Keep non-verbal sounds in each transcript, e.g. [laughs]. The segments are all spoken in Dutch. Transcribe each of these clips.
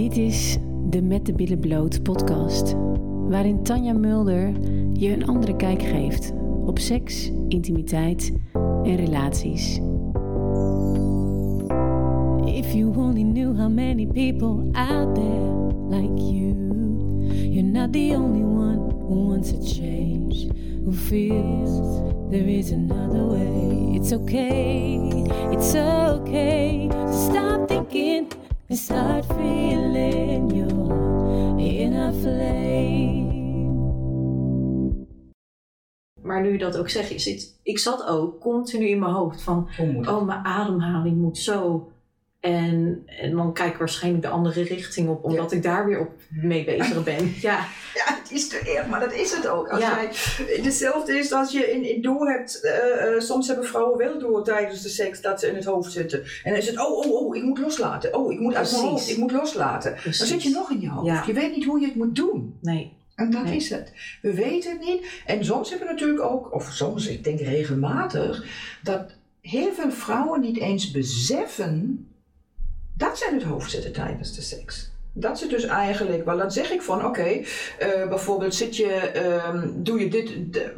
Dit is de Met de Billen Bloot podcast, waarin Tanja Mulder je een andere kijk geeft op seks, intimiteit en relaties. If you only knew how many people out there like you, you're not the only one who wants a change, who feels there is another way. It's okay, it's okay start feeling your inner flame. Maar nu je dat ook zegt, je zit, ik zat ook continu in mijn hoofd van, het? oh mijn ademhaling moet zo. En, en dan kijk ik waarschijnlijk de andere richting op, omdat ik daar weer op mee bezig [laughs] ben. Ja, Ja, het is te erg, maar dat is het ook. Als Ja. jij, hetzelfde is als je in, in door hebt, eh, eh, soms hebben vrouwen wel door tijdens de seks dat ze in het hoofd zitten. En dan is het, oh, oh, oh, ik moet loslaten. Oh, ik moet uit mijn hoofd, ik moet loslaten. precies. Dan zit je nog in je hoofd. Ja. Je weet niet hoe je het moet doen. Nee, En dat Nee. is het. We weten het niet. En soms hebben we natuurlijk ook, of soms, ik denk regelmatig, dat heel veel vrouwen niet eens beseffen dat ze in het hoofd zitten tijdens de seks. Dat ze dus eigenlijk, wel dan zeg ik van oké, eh, bijvoorbeeld zit je, ehm, doe je dit, de-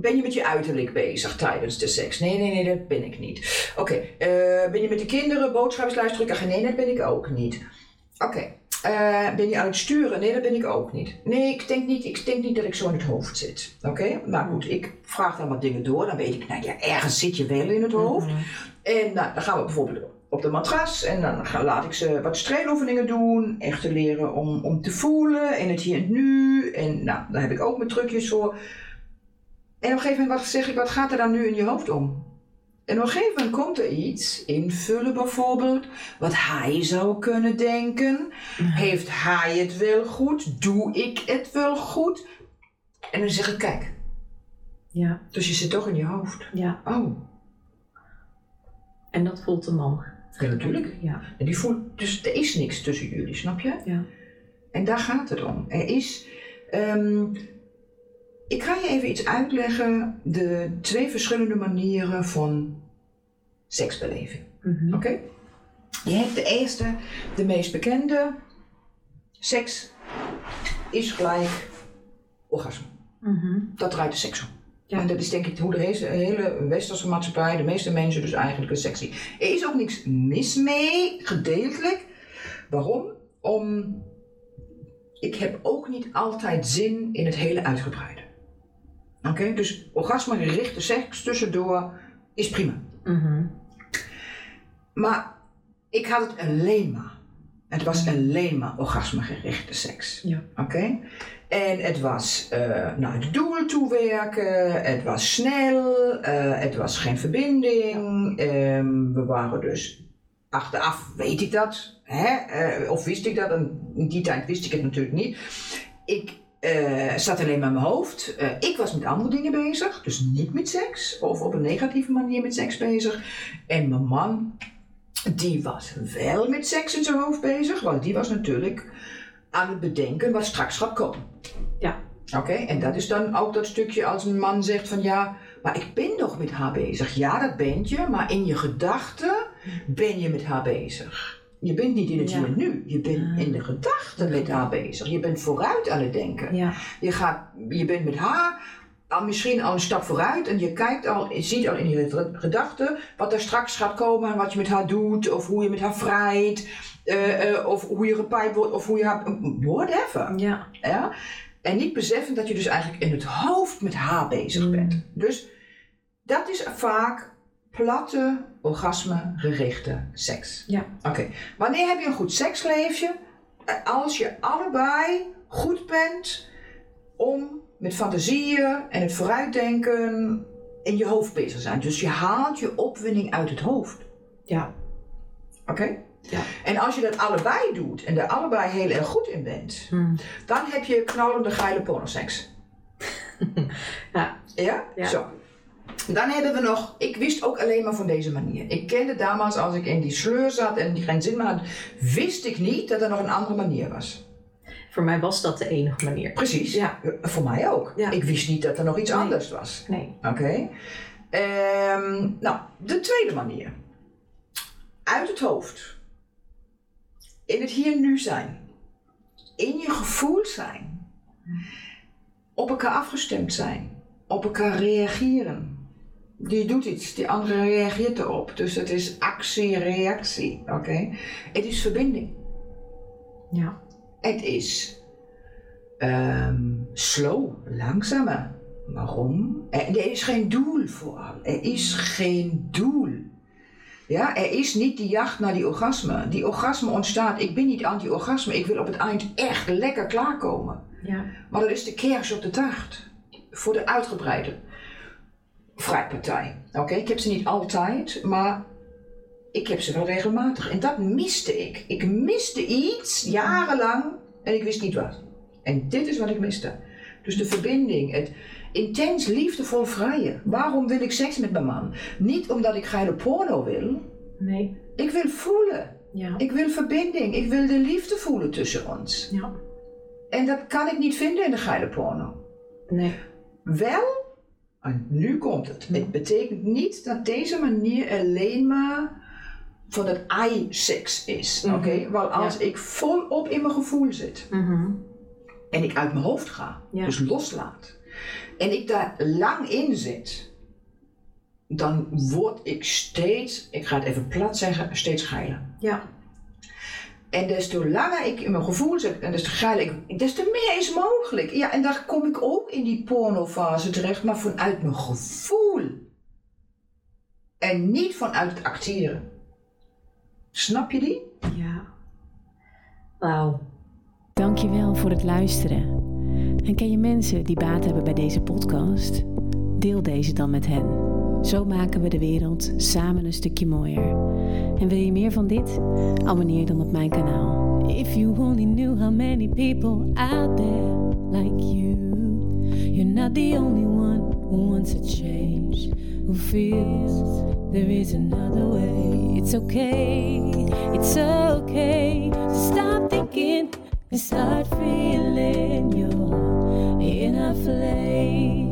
ben je met je uiterlijk bezig tijdens de seks? Nee, nee, nee, dat ben ik niet. Oké, eh, ben je met de kinderen boodschappenlijst drukken? Nee, dat ben ik ook niet. Oké, eh, ben je aan het sturen? Nee, dat ben ik ook niet. Nee, ik denk niet, ik denk niet dat ik zo in het hoofd zit. Oké, nou goed, ik vraag dan wat dingen door. Dan weet ik, nou ja, ergens zit je wel in het hoofd. Mhm. En nou, dan gaan we bijvoorbeeld op de matras en dan ga, laat ik ze wat streeloefeningen doen. Echt te leren om, om te voelen in het hier en het nu. En nou, daar heb ik ook mijn trucjes voor. En op een gegeven moment wat zeg ik, wat gaat er dan nu in je hoofd om? En op een gegeven moment komt er iets, invullen bijvoorbeeld, wat hij zou kunnen denken. Heeft hij het wel goed? Doe ik het wel goed? En dan zeg ik, kijk, ja, dus je zit toch in je hoofd. ja. Oh, En dat voelt de man. Ja natuurlijk. Ja, En die voelt, dus er is niks tussen jullie, snap je? ja. En daar gaat het om. Er is. ehm, ik ga je even iets uitleggen. De twee verschillende manieren van seksbeleving. Mhm. Oké? Je hebt de eerste, de meest bekende. Seks is gelijk orgasme. Mhm. Dat draait de seks om. Ja. En dat is denk ik hoe de hele, westerse maatschappij, de meeste mensen dus eigenlijk een zien. Er is ook niks mis mee, gedeeltelijk. Waarom? Om, ik heb ook niet altijd zin in het hele uitgebreide. Oké, dus orgasme-gerichte seks tussendoor is prima. Mhm. Maar ik had het alleen maar. Het was alleen maar orgasmegerichte seks. Ja. Oké? En het was eh, naar het doel toewerken, het was snel, eh, het was geen verbinding. Ehm, we waren dus achteraf, weet ik dat, hè? Eh, of wist ik dat, en in die tijd wist ik het natuurlijk niet. Ik zat alleen maar in mijn hoofd. Ik was met andere dingen bezig, dus niet met seks, of op een negatieve manier met seks bezig. En mijn man, die was wel met seks in zijn hoofd bezig, want die was natuurlijk aan het bedenken wat straks gaat komen. Ja. Oké, en dat is dan ook dat stukje als een man zegt van ja, maar ik ben toch met haar bezig. Ja, dat ben je, maar in je gedachten ben je met haar bezig. Je bent niet in het Ja. hier en nu, je bent in de gedachten met haar bezig. Je bent vooruit aan het denken. Ja, Je, gaat, je bent met haar al misschien al een stap vooruit en je kijkt al, je ziet al in je gedachten wat er straks gaat komen en wat je met haar doet, of hoe je met haar vrijt, eh, eh, of hoe je gepijpt wordt, of hoe je haar, whatever. ja. Ja? En niet beseffen dat je dus eigenlijk in het hoofd met haar bezig Mm. bent. Dus dat is vaak platte, orgasme-gerichte seks. Ja. Oké, wanneer heb je een goed seksleefje? Eh, Als je allebei goed bent om met fantasieën en het vooruitdenken in je hoofd bezig zijn. Dus je haalt je opwinding uit het hoofd. Ja. Oké? Ja. En als je dat allebei doet en er allebei heel erg goed in bent, Hm. dan heb je knallende geile pornoseks. [laughs] Ja. Ja? Ja. Zo. Dan hebben we nog, ik wist ook alleen maar van deze manier. Ik kende damals als ik in die sleur zat en die geen zin meer had, wist ik niet dat er nog een andere manier was. Voor mij was dat de enige manier. Precies. Ja. Eh, Voor mij ook. Ja. Ik wist niet dat er nog iets Nee. anders was. Nee. Oké. Ehm, nou, de tweede manier. Uit het hoofd. In het hier en nu zijn. in je gevoel zijn. Op elkaar afgestemd zijn. Op elkaar reageren. Die doet iets, die andere reageert erop. Dus het is actie-reactie. Oké? Het is verbinding. Ja. Het is ehm, slow, langzamer. Waarom? Er, is geen doel vooral. Er is geen doel. Ja, er is niet die jacht naar die orgasme. Die orgasme ontstaat. Ik ben niet anti-orgasme. Ik wil op het eind echt lekker klaarkomen. Ja. Maar dat is de kers op de taart. Voor de uitgebreide vrijpartij. Oké, ik heb ze niet altijd, maar ik heb ze wel regelmatig. En dat miste ik. Ik miste iets jarenlang en ik wist niet wat. En dit is wat ik miste. Dus de verbinding, het intens liefdevol vrije. Waarom wil ik seks met mijn man? Niet omdat ik geile porno wil. Nee. Ik wil voelen. Ja. Ik wil verbinding. Ik wil de liefde voelen tussen ons. Ja. En dat kan ik niet vinden in de geile porno. Nee. Wel, en nu komt het. Het betekent niet dat deze manier alleen maar van het I-seks is. Mhm. Oké? Want als ik volop in mijn gevoel zit Mhm. en ik uit mijn hoofd ga, Ja. dus loslaat, en ik daar lang in zit, dan word ik steeds, ik ga het even plat zeggen, steeds geiler. Ja. En des te langer ik in mijn gevoel zit en des te geiler ik, des te meer is mogelijk. Ja, en daar kom ik ook in die pornofase terecht, maar vanuit mijn gevoel. En niet vanuit het acteren. Snap je die? Ja. Wauw. Dankjewel voor het luisteren. En ken je mensen die baat hebben bij deze podcast? Deel deze dan met hen. Zo maken we de wereld samen een stukje mooier. En wil je meer van dit? Abonneer dan op mijn kanaal. If you only knew how many people out there like you. You're not the only one who wants a change. Who feels there is another way. It's okay, it's okay to stop thinking and start feeling You're in a flame.